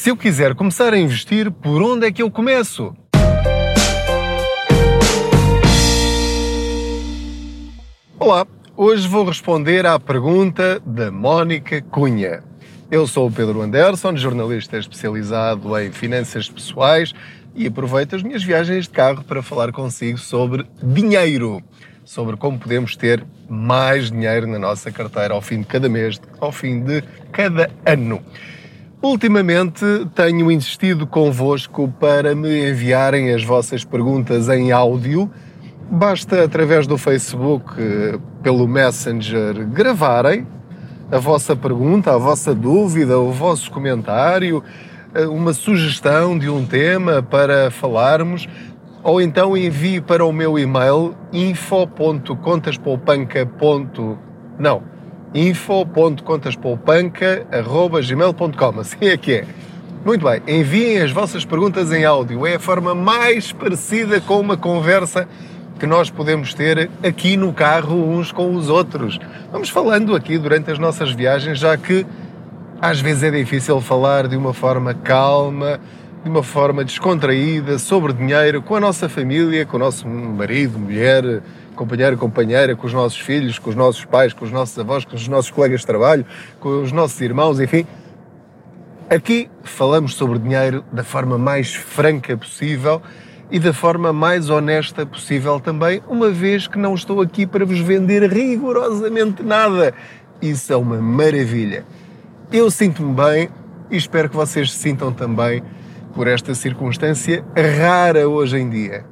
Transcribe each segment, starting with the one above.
Se eu quiser começar a investir, por onde é que eu começo? Olá, hoje vou responder à pergunta da Mónica Cunha. Eu sou o Pedro Anderson, jornalista especializado em finanças pessoais e aproveito as minhas viagens de carro para falar consigo sobre dinheiro, sobre como podemos ter mais dinheiro na nossa carteira ao fim de cada mês, ao fim de cada ano. Ultimamente tenho insistido convosco para me enviarem as vossas perguntas em áudio. Basta através do Facebook, pelo Messenger, gravarem a vossa pergunta, a vossa dúvida, o vosso comentário, uma sugestão de um tema para falarmos, ou então envie para o meu e-mail info.contaspoupanca. Não, info.contaspoupanca.gmail.com Assim é que é. Muito bem, enviem as vossas perguntas em áudio. É a forma mais parecida com uma conversa que nós podemos ter aqui no carro uns com os outros. Vamos falando aqui durante as nossas viagens, já que às vezes é difícil falar de uma forma calma, de uma forma descontraída sobre dinheiro com a nossa família, com o nosso marido, mulher, companheiro, companheira, com os nossos filhos, com os nossos pais, com os nossos avós, com os nossos colegas de trabalho, com os nossos irmãos, enfim. Aqui falamos sobre dinheiro da forma mais franca possível e da forma mais honesta possível também, uma vez que não estou aqui para vos vender rigorosamente nada. Isso é uma maravilha. Eu sinto-me bem e espero que vocês se sintam também por esta circunstância rara hoje em dia.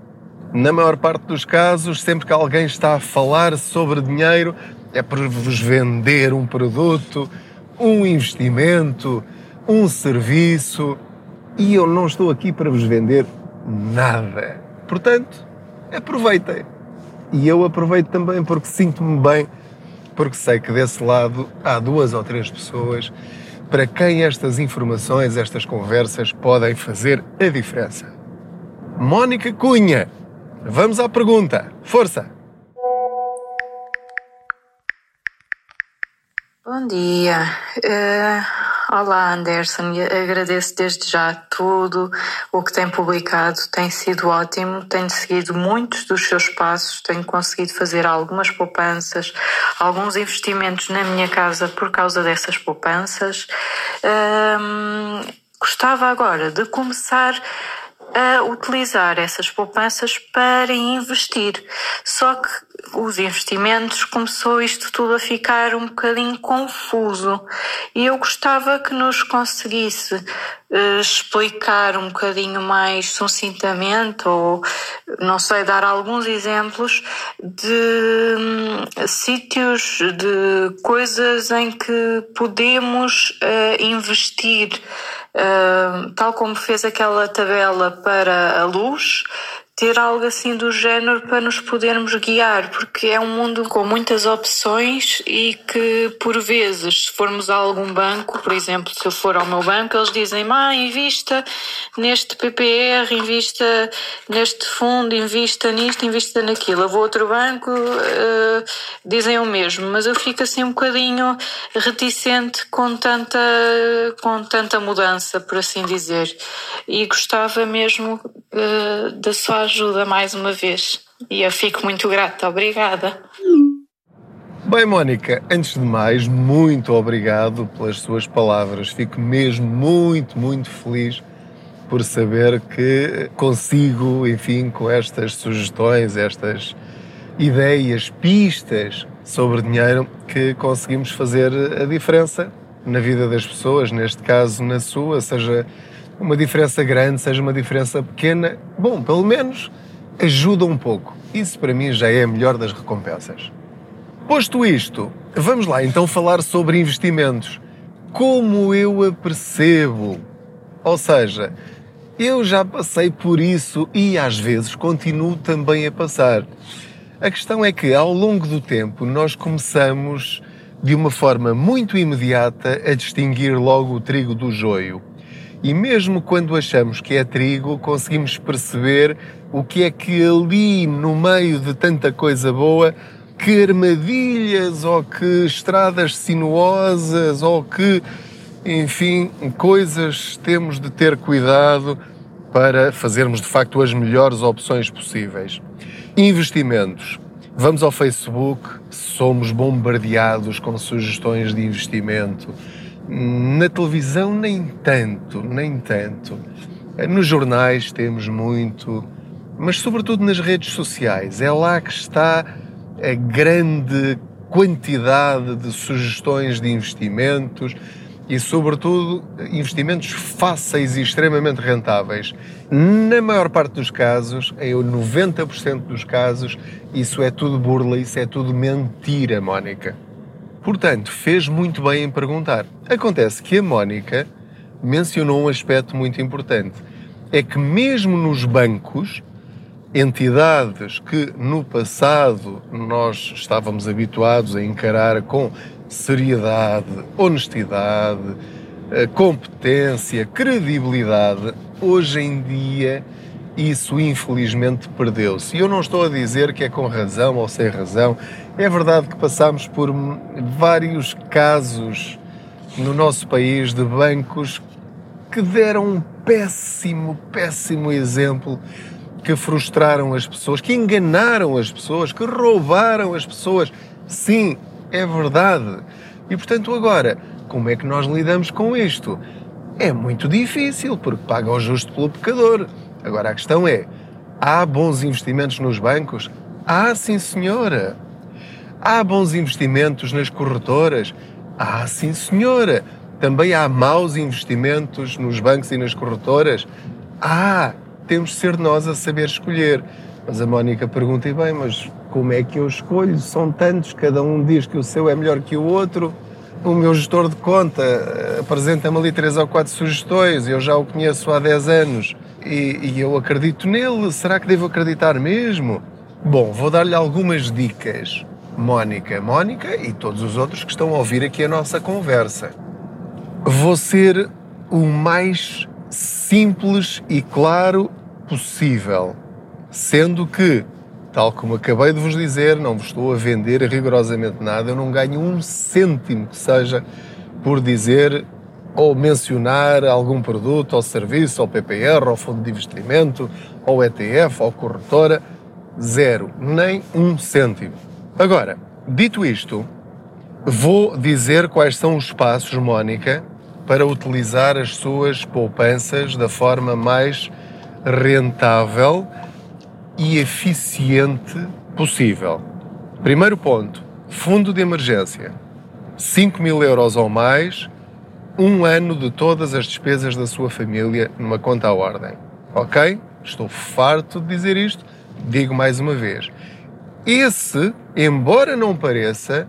Na maior parte dos casos, sempre que alguém está a falar sobre dinheiro, é para vos vender um produto, um investimento, um serviço, e eu não estou aqui para vos vender nada. Portanto, aproveitem. E eu aproveito também porque sinto-me bem, porque sei que desse lado há duas ou três pessoas para quem estas informações, estas conversas podem fazer a diferença. Mónica Cunha Vamos à pergunta. Força! Bom dia. Uh, olá, Anderson. Agradeço desde já tudo o que tem publicado. Tem sido ótimo. Tenho seguido muitos dos seus passos. Tenho conseguido fazer algumas poupanças, alguns investimentos na minha casa por causa dessas poupanças. Uh, gostava agora de começar a utilizar essas poupanças para investir. Só que os investimentos começou isto tudo a ficar um bocadinho confuso e eu gostava que nos conseguisse uh, explicar um bocadinho mais sucintamente ou não sei dar alguns exemplos de um, sítios de coisas em que podemos uh, investir tal como fez aquela tabela para a luz ter algo assim do género para nos podermos guiar, porque é um mundo com muitas opções e que, por vezes, se formos a algum banco, por exemplo, se eu for ao meu banco, eles dizem: ah, invista neste PPR, invista neste fundo, invista nisto, invista naquilo. Eu vou a outro banco, uh, dizem o mesmo, mas eu fico assim um bocadinho reticente com tanta, com tanta mudança, por assim dizer. E gostava mesmo uh, da sua ajuda mais uma vez. E eu fico muito grata. Obrigada. Bem, Mónica, antes de mais, muito obrigado pelas suas palavras. Fico mesmo muito, muito feliz por saber que consigo, enfim, com estas sugestões, estas ideias, pistas sobre dinheiro, que conseguimos fazer a diferença na vida das pessoas, neste caso na sua, seja uma diferença grande, seja uma diferença pequena, bom, pelo menos ajuda um pouco. Isso para mim já é a melhor das recompensas. Posto isto, vamos lá então falar sobre investimentos. Como eu a percebo? Ou seja, eu já passei por isso e às vezes continuo também a passar. A questão é que ao longo do tempo nós começamos de uma forma muito imediata a distinguir logo o trigo do joio. E mesmo quando achamos que é trigo, conseguimos perceber o que é que ali, no meio de tanta coisa boa, que armadilhas ou que estradas sinuosas ou que, enfim, coisas temos de ter cuidado para fazermos de facto as melhores opções possíveis. Investimentos. Vamos ao Facebook, somos bombardeados com sugestões de investimento. Na televisão, nem tanto, nem tanto. Nos jornais temos muito, mas sobretudo nas redes sociais. É lá que está a grande quantidade de sugestões de investimentos e, sobretudo, investimentos fáceis e extremamente rentáveis. Na maior parte dos casos, em 90% dos casos, isso é tudo burla, isso é tudo mentira, Mónica. Portanto, fez muito bem em perguntar. Acontece que a Mónica mencionou um aspecto muito importante. É que mesmo nos bancos, entidades que no passado nós estávamos habituados a encarar com seriedade, honestidade, eh, competência, credibilidade, hoje em dia isso infelizmente perdeu-se. E eu não estou a dizer que é com razão ou sem razão. É verdade que passamos por vários casos no nosso país de bancos que deram um péssimo, péssimo exemplo, que frustraram as pessoas, que enganaram as pessoas, que roubaram as pessoas. Sim, é verdade. E portanto, agora, como é que nós lidamos com isto? É muito difícil, porque paga o justo pelo pecador. Agora a questão é: há bons investimentos nos bancos? Ah, sim, senhora. Há bons investimentos nas corretoras? Ah, sim, senhora. Também há maus investimentos nos bancos e nas corretoras? Ah, temos de ser nós a saber escolher. Mas a Mónica pergunta, e bem, mas como é que eu escolho? São tantos, cada um diz que o seu é melhor que o outro. O meu gestor de conta eh, apresenta-me ali três ou quatro sugestões, eu já o conheço há 10 anos e, e eu acredito nele. Será que devo acreditar mesmo? Bom, vou dar-lhe algumas dicas. Mónica, Mónica e todos os outros que estão a ouvir aqui a nossa conversa. Vou ser o mais simples e claro possível Sendo que, tal como acabei de vos dizer, não vos estou a vender rigorosamente nada, eu não ganho um cêntimo que seja por dizer ou mencionar algum produto ou serviço, ou PPR, ou fundo de investimento, ou ETF, ou corretora, zero, nem um cêntimo. Agora, dito isto, vou dizer quais são os passos, Mónica, para utilizar as suas poupanças da forma mais rentável e eficiente possível. Primeiro ponto: fundo de emergência. 5 mil euros ou mais, um ano de todas as despesas da sua família numa conta à ordem. Ok? Estou farto de dizer isto, digo mais uma vez. Esse, embora não pareça,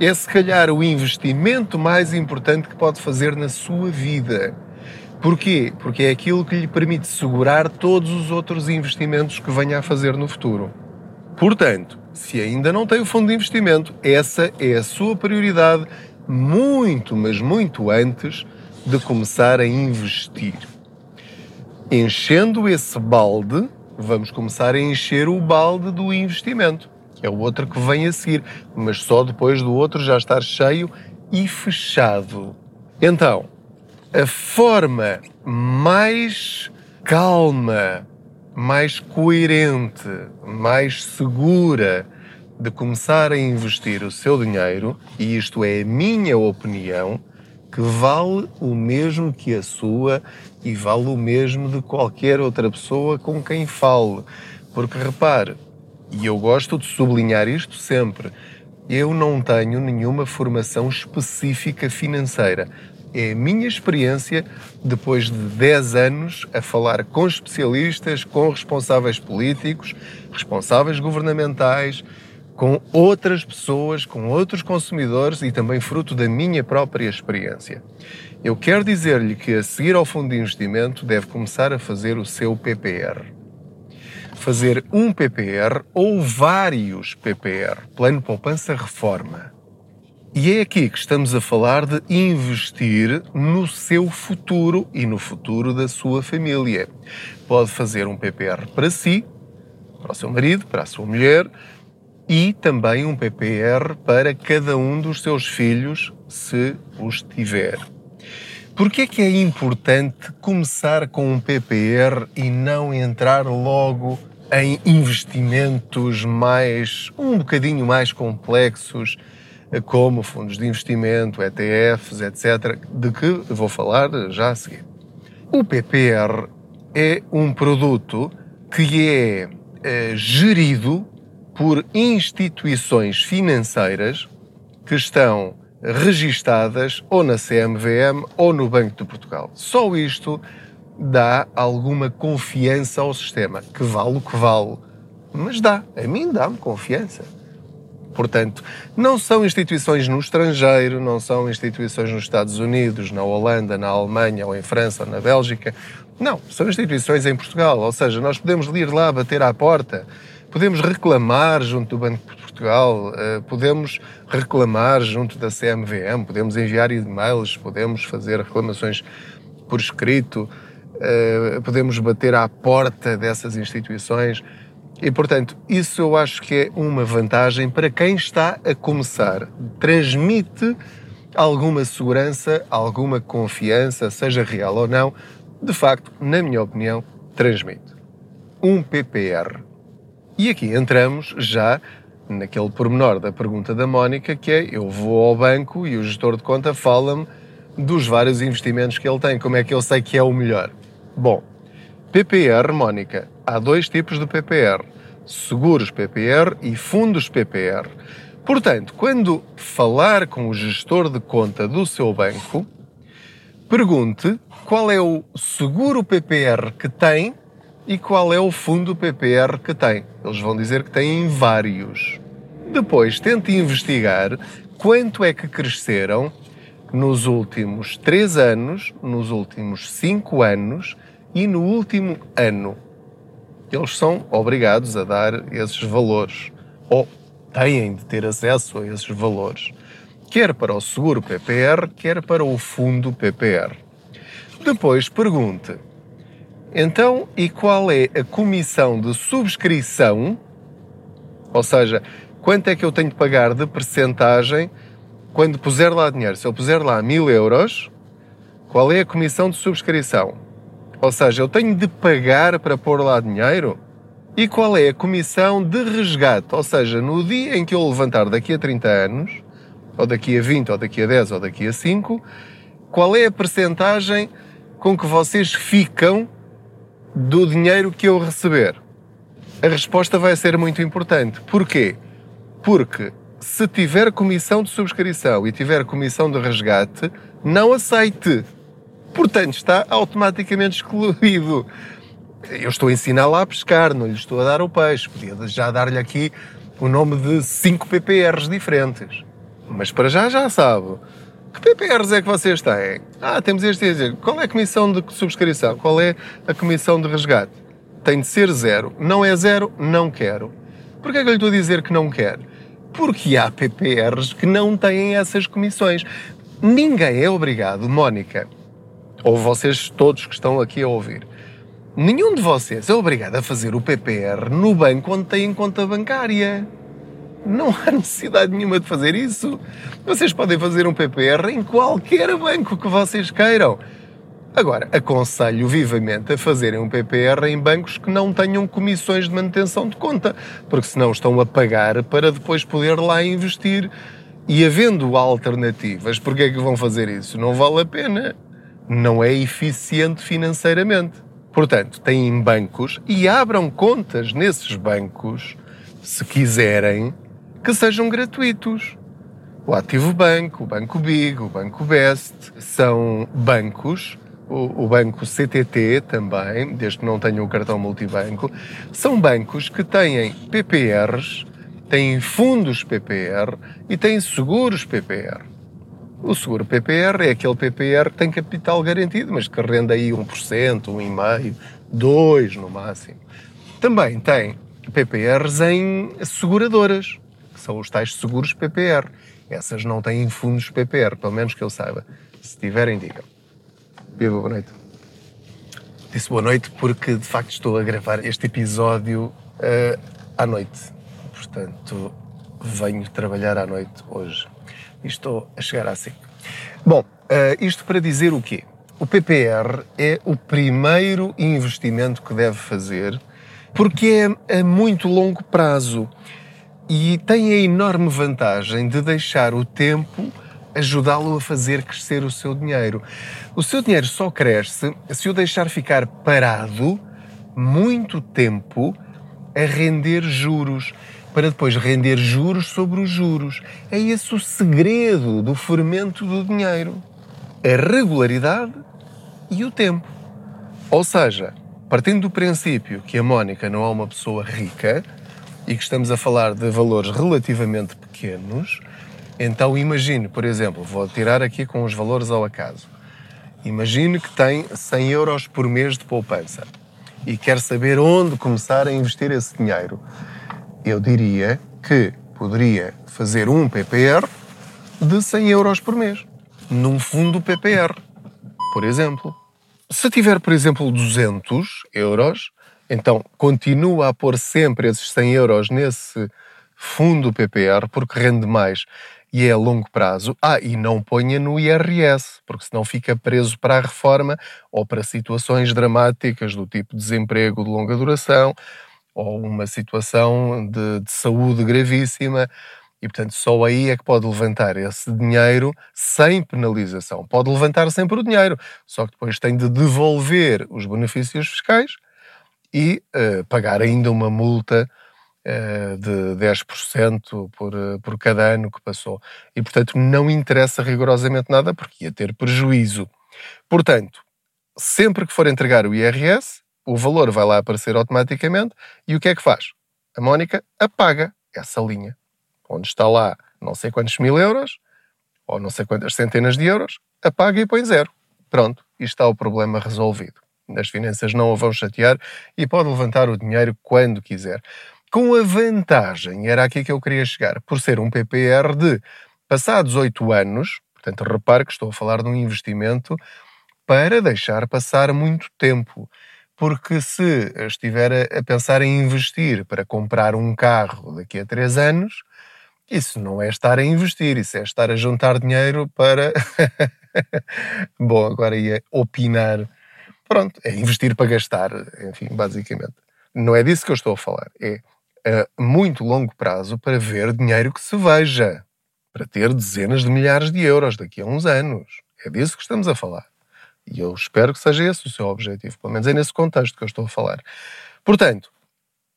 é se calhar o investimento mais importante que pode fazer na sua vida Porquê? Porque é aquilo que lhe permite segurar todos os outros investimentos que venha a fazer no futuro. Portanto, se ainda não tem o fundo de investimento, essa é a sua prioridade muito, mas muito antes de começar a investir. Enchendo esse balde, vamos começar a encher o balde do investimento. É o outro que vem a seguir, mas só depois do outro já estar cheio e fechado. Então, a forma mais calma, mais coerente, mais segura de começar a investir o seu dinheiro, e isto é a minha opinião, que vale o mesmo que a sua e vale o mesmo de qualquer outra pessoa com quem fale. Porque repare, e eu gosto de sublinhar isto sempre, eu não tenho nenhuma formação específica financeira é a minha experiência depois de 10 anos a falar com especialistas, com responsáveis políticos, responsáveis governamentais, com outras pessoas, com outros consumidores e também fruto da minha própria experiência. Eu quero dizer-lhe que a seguir ao fundo de investimento deve começar a fazer o seu PPR. Fazer um PPR ou vários PPR, Plano Poupança Reforma e é aqui que estamos a falar de investir no seu futuro e no futuro da sua família. Pode fazer um PPR para si, para o seu marido, para a sua mulher e também um PPR para cada um dos seus filhos, se os tiver. Porquê é que é importante começar com um PPR e não entrar logo em investimentos mais um bocadinho mais complexos, como fundos de investimento, ETFs, etc., de que vou falar já a seguir. O PPR é um produto que é, é gerido por instituições financeiras que estão registadas ou na CMVM ou no Banco de Portugal. Só isto dá alguma confiança ao sistema, que vale o que vale. Mas dá, a mim dá-me confiança. Portanto, não são instituições no estrangeiro, não são instituições nos Estados Unidos, na Holanda, na Alemanha, ou em França, ou na Bélgica. Não, são instituições em Portugal. Ou seja, nós podemos ir lá bater à porta, podemos reclamar junto do Banco de Portugal, eh, podemos reclamar junto da CMVM, podemos enviar e-mails, podemos fazer reclamações por escrito, eh, podemos bater à porta dessas instituições. E, portanto, isso eu acho que é uma vantagem para quem está a começar. Transmite alguma segurança, alguma confiança, seja real ou não. De facto, na minha opinião, transmite. Um PPR. E aqui entramos já naquele pormenor da pergunta da Mónica, que é: eu vou ao banco e o gestor de conta fala-me dos vários investimentos que ele tem. Como é que eu sei que é o melhor? Bom, PPR, Mónica, há dois tipos de PPR: seguros PPR e fundos PPR. Portanto, quando falar com o gestor de conta do seu banco, pergunte qual é o seguro PPR que tem e qual é o fundo PPR que tem. Eles vão dizer que têm vários. Depois, tente investigar quanto é que cresceram nos últimos três anos, nos últimos cinco anos e no último ano. Eles são obrigados a dar esses valores, ou têm de ter acesso a esses valores, quer para o seguro PPR, quer para o fundo PPR. Depois pergunte: então, e qual é a comissão de subscrição? Ou seja, quanto é que eu tenho de pagar de percentagem quando puser lá dinheiro? Se eu puser lá mil euros, qual é a comissão de subscrição? Ou seja, eu tenho de pagar para pôr lá dinheiro? E qual é a comissão de resgate? Ou seja, no dia em que eu levantar daqui a 30 anos, ou daqui a 20, ou daqui a 10, ou daqui a 5, qual é a percentagem com que vocês ficam do dinheiro que eu receber? A resposta vai ser muito importante. Porquê? Porque se tiver comissão de subscrição e tiver comissão de resgate, não aceite portanto está automaticamente excluído. Eu estou a ensiná-la a pescar, não lhe estou a dar o peixe. Podia já dar-lhe aqui o nome de 5 PPRs diferentes. Mas para já já sabe. Que PPRs é que vocês têm? Ah, temos este dizer. Qual é a comissão de subscrição? Qual é a comissão de resgate? Tem de ser zero. Não é zero, não quero. Porquê é que eu lhe estou a dizer que não quero? Porque há PPRs que não têm essas comissões. Ninguém é obrigado, Mónica, ou vocês todos que estão aqui a ouvir, nenhum de vocês é obrigado a fazer o PPR no banco onde têm conta bancária. Não há necessidade nenhuma de fazer isso. Vocês podem fazer um PPR em qualquer banco que vocês queiram. Agora, aconselho vivamente a fazerem um PPR em bancos que não tenham comissões de manutenção de conta, porque senão estão a pagar para depois poder lá investir. E havendo alternativas, porquê é que vão fazer isso? Não vale a pena não é eficiente financeiramente. Portanto, têm bancos e abram contas nesses bancos, se quiserem, que sejam gratuitos. O Ativo Banco, o Banco Big, o Banco Best são bancos, o, o Banco CTT também, desde que não tenham o cartão multibanco, são bancos que têm PPRs, têm fundos PPR e têm seguros PPR. O seguro PPR é aquele PPR que tem capital garantido, mas que rende aí 1%, 1,5%, 2% no máximo. Também tem PPRs em seguradoras, são os tais seguros PPR. Essas não têm fundos PPR, pelo menos que eu saiba. Se tiverem, digam. Viva, boa noite. Disse boa noite porque, de facto, estou a gravar este episódio uh, à noite. Portanto, venho trabalhar à noite hoje e estou a chegar à 5. Bom, Uh, isto para dizer o quê? O PPR é o primeiro investimento que deve fazer porque é a muito longo prazo e tem a enorme vantagem de deixar o tempo ajudá-lo a fazer crescer o seu dinheiro. O seu dinheiro só cresce se o deixar ficar parado muito tempo a render juros, para depois render juros sobre os juros. É esse o segredo do fermento do dinheiro. A regularidade e o tempo. Ou seja, partindo do princípio que a Mónica não é uma pessoa rica e que estamos a falar de valores relativamente pequenos, então imagine, por exemplo, vou tirar aqui com os valores ao acaso. Imagine que tem 100 euros por mês de poupança e quer saber onde começar a investir esse dinheiro, eu diria que poderia fazer um PPR de 100 euros por mês, num fundo PPR, por exemplo. Se tiver, por exemplo, 200 euros, então continua a pôr sempre esses 100 euros nesse fundo PPR, porque rende mais e é a longo prazo. Ah, e não ponha no IRS, porque senão fica preso para a reforma ou para situações dramáticas do tipo desemprego de longa duração ou uma situação de, de saúde gravíssima. E, portanto, só aí é que pode levantar esse dinheiro sem penalização. Pode levantar sempre o dinheiro, só que depois tem de devolver os benefícios fiscais e uh, pagar ainda uma multa eh, de 10% por, eh, por cada ano que passou. E, portanto, não interessa rigorosamente nada porque ia ter prejuízo. Portanto, sempre que for entregar o IRS, o valor vai lá aparecer automaticamente e o que é que faz? A Mónica apaga essa linha, onde está lá não sei quantos mil euros ou não sei quantas centenas de euros, apaga e põe zero. Pronto, e está o problema resolvido. As finanças não a vão chatear e pode levantar o dinheiro quando quiser com a vantagem, era aqui que eu queria chegar, por ser um PPR de passados oito anos, portanto, repare que estou a falar de um investimento para deixar passar muito tempo. Porque se estiver a pensar em investir para comprar um carro daqui a três anos, isso não é estar a investir, isso é estar a juntar dinheiro para. Bom, agora ia opinar. Pronto, é investir para gastar, enfim, basicamente. Não é disso que eu estou a falar. É a muito longo prazo para ver dinheiro que se veja, para ter dezenas de milhares de euros daqui a uns anos. É disso que estamos a falar. E eu espero que seja esse o seu objetivo, pelo menos é nesse contexto que eu estou a falar. Portanto,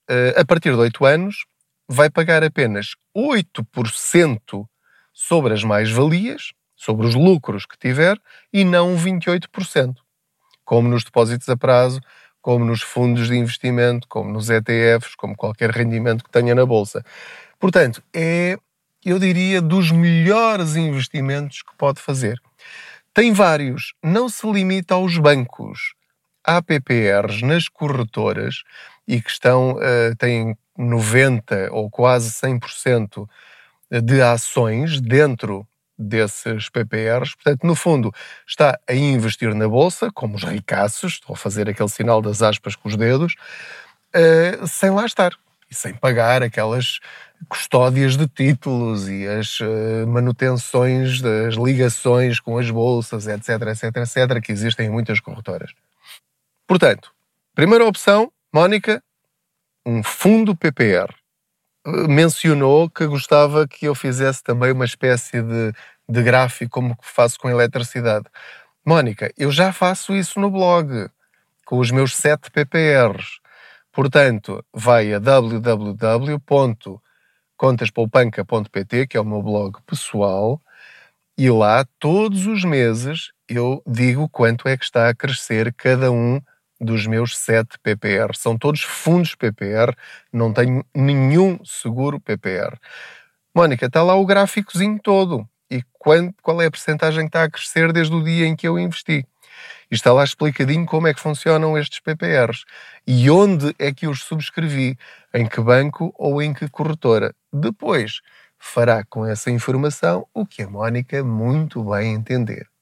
eh, a partir de 8 anos, vai pagar apenas 8% sobre as mais-valias, sobre os lucros que tiver, e não 28%, como nos depósitos a prazo, como nos fundos de investimento, como nos ETFs, como qualquer rendimento que tenha na bolsa. Portanto, é, eu diria, dos melhores investimentos que pode fazer. Tem vários, não se limita aos bancos. Há PPRs nas corretoras e que estão, uh, têm 90% ou quase 100% de ações dentro desses PPRs. Portanto, no fundo, está a investir na bolsa, como os ricaços, estou a fazer aquele sinal das aspas com os dedos, uh, sem lá estar e sem pagar aquelas custódias de títulos e as uh, manutenções das ligações com as bolsas, etc, etc, etc, que existem em muitas corretoras. Portanto, primeira opção, Mónica, um fundo PPR mencionou que gostava que eu fizesse também uma espécie de, de gráfico como faço com eletricidade. Mónica, eu já faço isso no blog, com os meus 7 PPRs. Portanto, vai a www.contaspoupanca.pt, que é o meu blog pessoal, e lá todos os meses eu digo quanto é que está a crescer cada um dos meus 7 PPR. São todos fundos PPR, não tenho nenhum seguro PPR. Mónica, está lá o gráficozinho todo. E qual é a percentagem que está a crescer desde o dia em que eu investi? E está lá explicadinho como é que funcionam estes PPRs e onde é que os subscrevi, em que banco ou em que corretora. Depois fará com essa informação o que a Mónica muito bem entender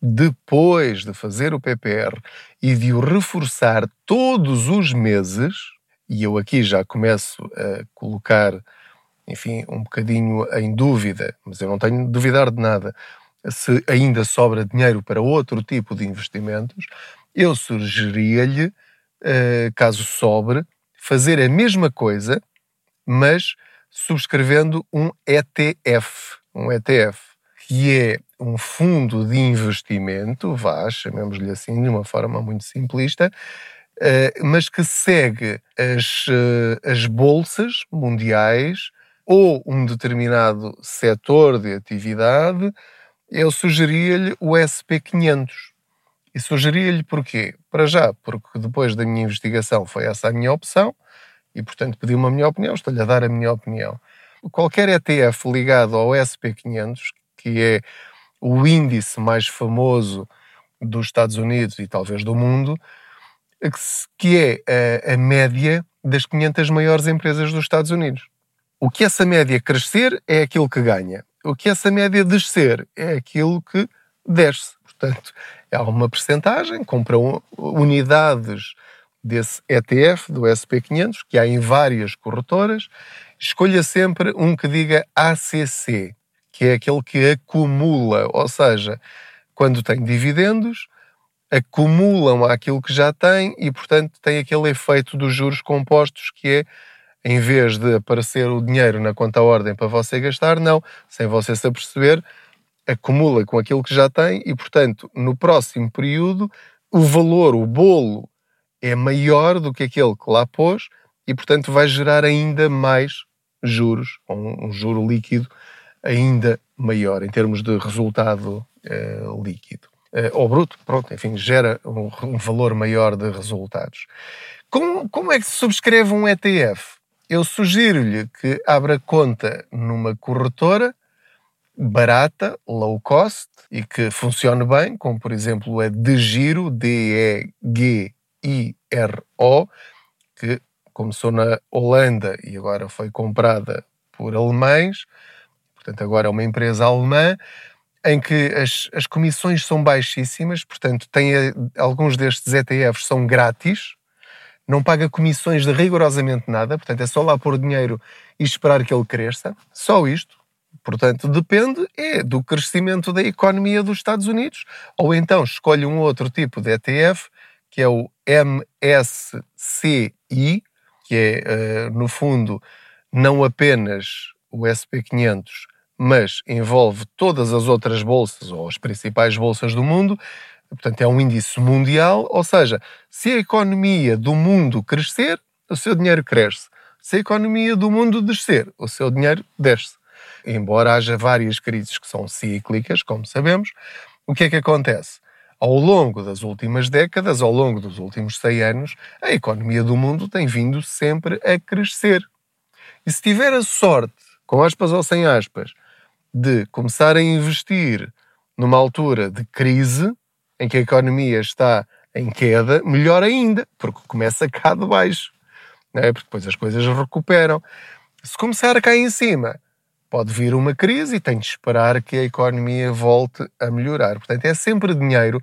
depois de fazer o PPR e de o reforçar todos os meses, e eu aqui já começo a colocar, enfim, um bocadinho em dúvida, mas eu não tenho de duvidar de nada, se ainda sobra dinheiro para outro tipo de investimentos, eu sugeriria-lhe, eh, caso sobre, fazer a mesma coisa, mas subscrevendo um ETF. Um ETF, que é um fundo de investimento, vá, chamemos-lhe assim de uma forma muito simplista, eh, mas que segue as, eh, as bolsas mundiais ou um determinado setor de atividade, eu sugeria-lhe o SP500. E sugeria-lhe porquê? Para já, porque depois da minha investigação foi essa a minha opção e, portanto, pedi uma minha opinião, estou-lhe a dar a minha opinião. Qualquer ETF ligado ao SP500, que é o índice mais famoso dos Estados Unidos e talvez do mundo, que é a, a média das 500 maiores empresas dos Estados Unidos. O que essa média crescer é aquilo que ganha. O que essa média descer é aquilo que desce. Portanto, há uma percentagem, compram unidades desse ETF, do SP500, que há em várias corretoras. Escolha sempre um que diga ACC, que é aquele que acumula, ou seja, quando tem dividendos, acumulam aquilo que já tem e, portanto, tem aquele efeito dos juros compostos que é, em vez de aparecer o dinheiro na conta ordem para você gastar, não, sem você se aperceber, acumula com aquilo que já tem e, portanto, no próximo período, o valor, o bolo, é maior do que aquele que lá pôs e, portanto, vai gerar ainda mais juros, um, um juro líquido ainda maior em termos de resultado eh, líquido. Eh, ou bruto, pronto, enfim, gera um, um valor maior de resultados. Como, como é que se subscreve um ETF? Eu sugiro-lhe que abra conta numa corretora barata, low cost e que funcione bem, como por exemplo a DeGiro, D-E-G-I-R-O, que começou na Holanda e agora foi comprada por alemães, portanto agora é uma empresa alemã, em que as, as comissões são baixíssimas, portanto, tem a, alguns destes ETFs são grátis, não paga comissões de rigorosamente nada, portanto, é só lá pôr dinheiro e esperar que ele cresça, só isto. Portanto, depende é do crescimento da economia dos Estados Unidos, ou então escolhe um outro tipo de ETF, que é o MSCI, que é, uh, no fundo, não apenas o SP500, mas envolve todas as outras bolsas ou as principais bolsas do mundo. Portanto, é um índice mundial, ou seja, se a economia do mundo crescer, o seu dinheiro cresce. Se a economia do mundo descer, o seu dinheiro desce. Embora haja várias crises que são cíclicas, como sabemos, o que é que acontece? Ao longo das últimas décadas, ao longo dos últimos 100 anos, a economia do mundo tem vindo sempre a crescer. E se tiver a sorte, com aspas ou sem aspas, de começar a investir numa altura de crise, em que a economia está em queda, melhor ainda, porque começa cá de baixo, não é? porque depois as coisas recuperam. Se começar cá em cima, pode vir uma crise e tem de esperar que a economia volte a melhorar. Portanto, é sempre dinheiro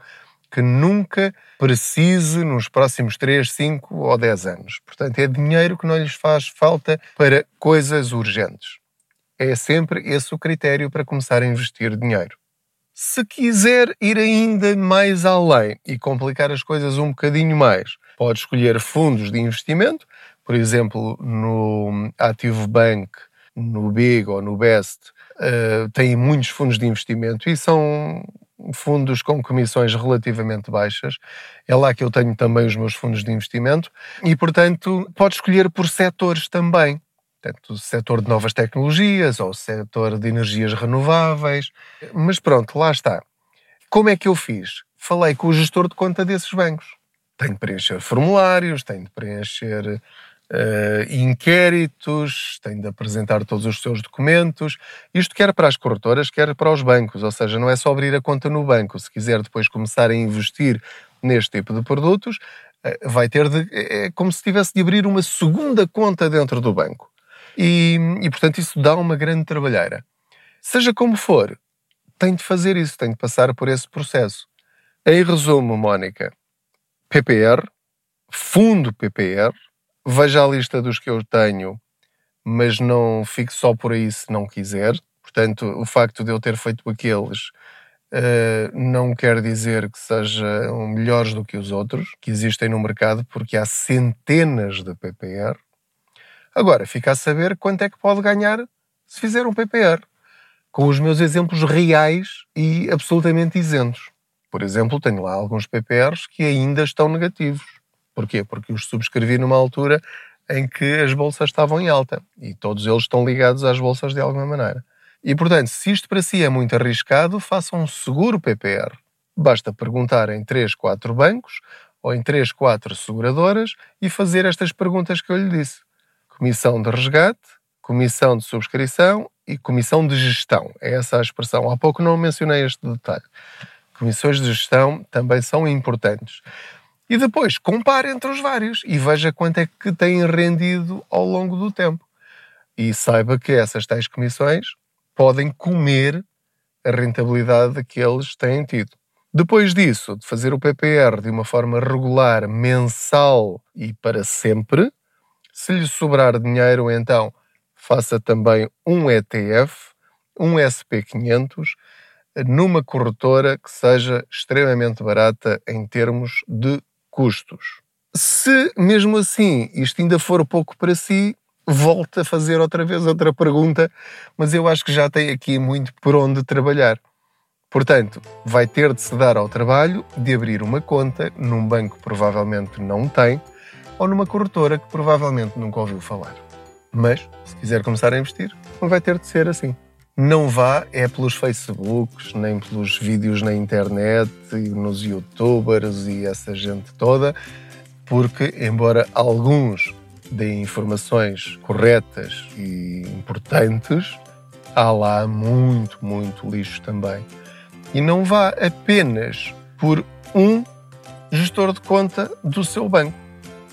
que nunca precise nos próximos 3, 5 ou 10 anos. Portanto, é dinheiro que não lhes faz falta para coisas urgentes. É sempre esse o critério para começar a investir dinheiro. Se quiser ir ainda mais além e complicar as coisas um bocadinho mais, pode escolher fundos de investimento, por exemplo, no Active Bank, no Big ou no Best, uh, tem muitos fundos de investimento e são fundos com comissões relativamente baixas. É lá que eu tenho também os meus fundos de investimento e, portanto, pode escolher por setores também portanto, o setor de novas tecnologias ou o setor de energias renováveis. Mas pronto, lá está. Como é que eu fiz? Falei com o gestor de conta desses bancos. Tenho de preencher formulários, tenho de preencher uh, inquéritos, tenho de apresentar todos os seus documentos. Isto quer para as corretoras, quer para os bancos. Ou seja, não é só abrir a conta no banco. Se quiser depois começar a investir neste tipo de produtos, uh, vai ter de. É como se tivesse de abrir uma segunda conta dentro do banco. E, e, portanto, isso dá uma grande trabalheira. Seja como for, tem de fazer isso, tem de passar por esse processo. Em resumo, Mónica, PPR, fundo PPR, veja a lista dos que eu tenho, mas não fique só por aí se não quiser. Portanto, o facto de eu ter feito aqueles Uh, não quer dizer que sejam melhores do que os outros que existem no mercado, porque há centenas de PPR. Agora, fica a saber quanto é que pode ganhar se fizer um PPR, com os meus exemplos reais e absolutamente isentos. Por exemplo, tenho lá alguns PPRs que ainda estão negativos. Porquê? Porque os subscrevi numa altura em que as bolsas estavam em alta e todos eles estão ligados às bolsas de alguma maneira. E, portanto, se isto para si é muito arriscado, faça um seguro PPR. Basta perguntar em 3, 4 bancos ou em 3, 4 seguradoras e fazer estas perguntas que eu lhe disse. Comissão de resgate, comissão de subscrição e comissão de gestão. É essa a expressão. Há pouco não mencionei este detalhe. Comissões de gestão também são importantes. E depois, compare entre os vários e veja quanto é que têm rendido ao longo do tempo. E saiba que essas tais comissões podem comer a rentabilidade que eles têm tido. Depois disso, de fazer o PPR de uma forma regular, mensal e para sempre, se lhe sobrar dinheiro, então faça também um ETF, um SP500, numa corretora que seja extremamente barata em termos de custos. Se mesmo assim isto ainda for pouco para si, volte a fazer outra vez outra pergunta, mas eu acho que já tem aqui muito por onde trabalhar. Portanto, vai ter de se dar ao trabalho de abrir uma conta num banco provavelmente não tem ou numa corretora que provavelmente nunca ouviu falar. Mas, se quiser começar a investir, não vai ter de ser assim. Não vá é pelos Facebooks, nem pelos vídeos na internet e nos youtubers e essa gente toda, porque, embora alguns deem informações corretas e importantes, há lá muito, muito lixo também. E não vá apenas por um gestor de conta do seu banco.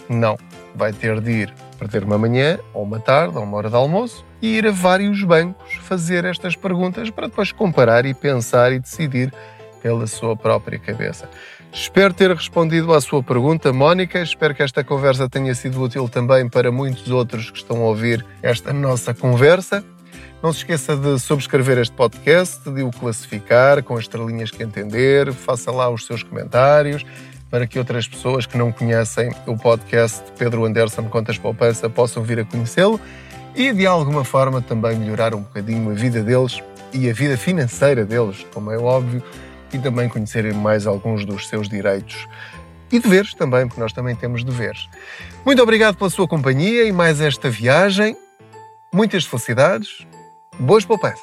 Não. Vai ter de ir perder uma manhã, ou uma tarde, ou uma hora de almoço e ir a vários bancos fazer estas perguntas para depois comparar e pensar e decidir pela sua própria cabeça. Espero ter respondido à sua pergunta, Mónica. Espero que esta conversa tenha sido útil também para muitos outros que estão a ouvir esta nossa conversa. Não se esqueça de subscrever este podcast, de o classificar com as estrelinhas que entender, faça lá os seus comentários para que outras pessoas que não conhecem o podcast Pedro Anderson Contas Poupança possam vir a conhecê-lo e de alguma forma também melhorar um bocadinho a vida deles e a vida financeira deles, como é óbvio, e também conhecerem mais alguns dos seus direitos e deveres também, porque nós também temos deveres. Muito obrigado pela sua companhia e mais esta viagem. Muitas felicidades. Boas poupanças.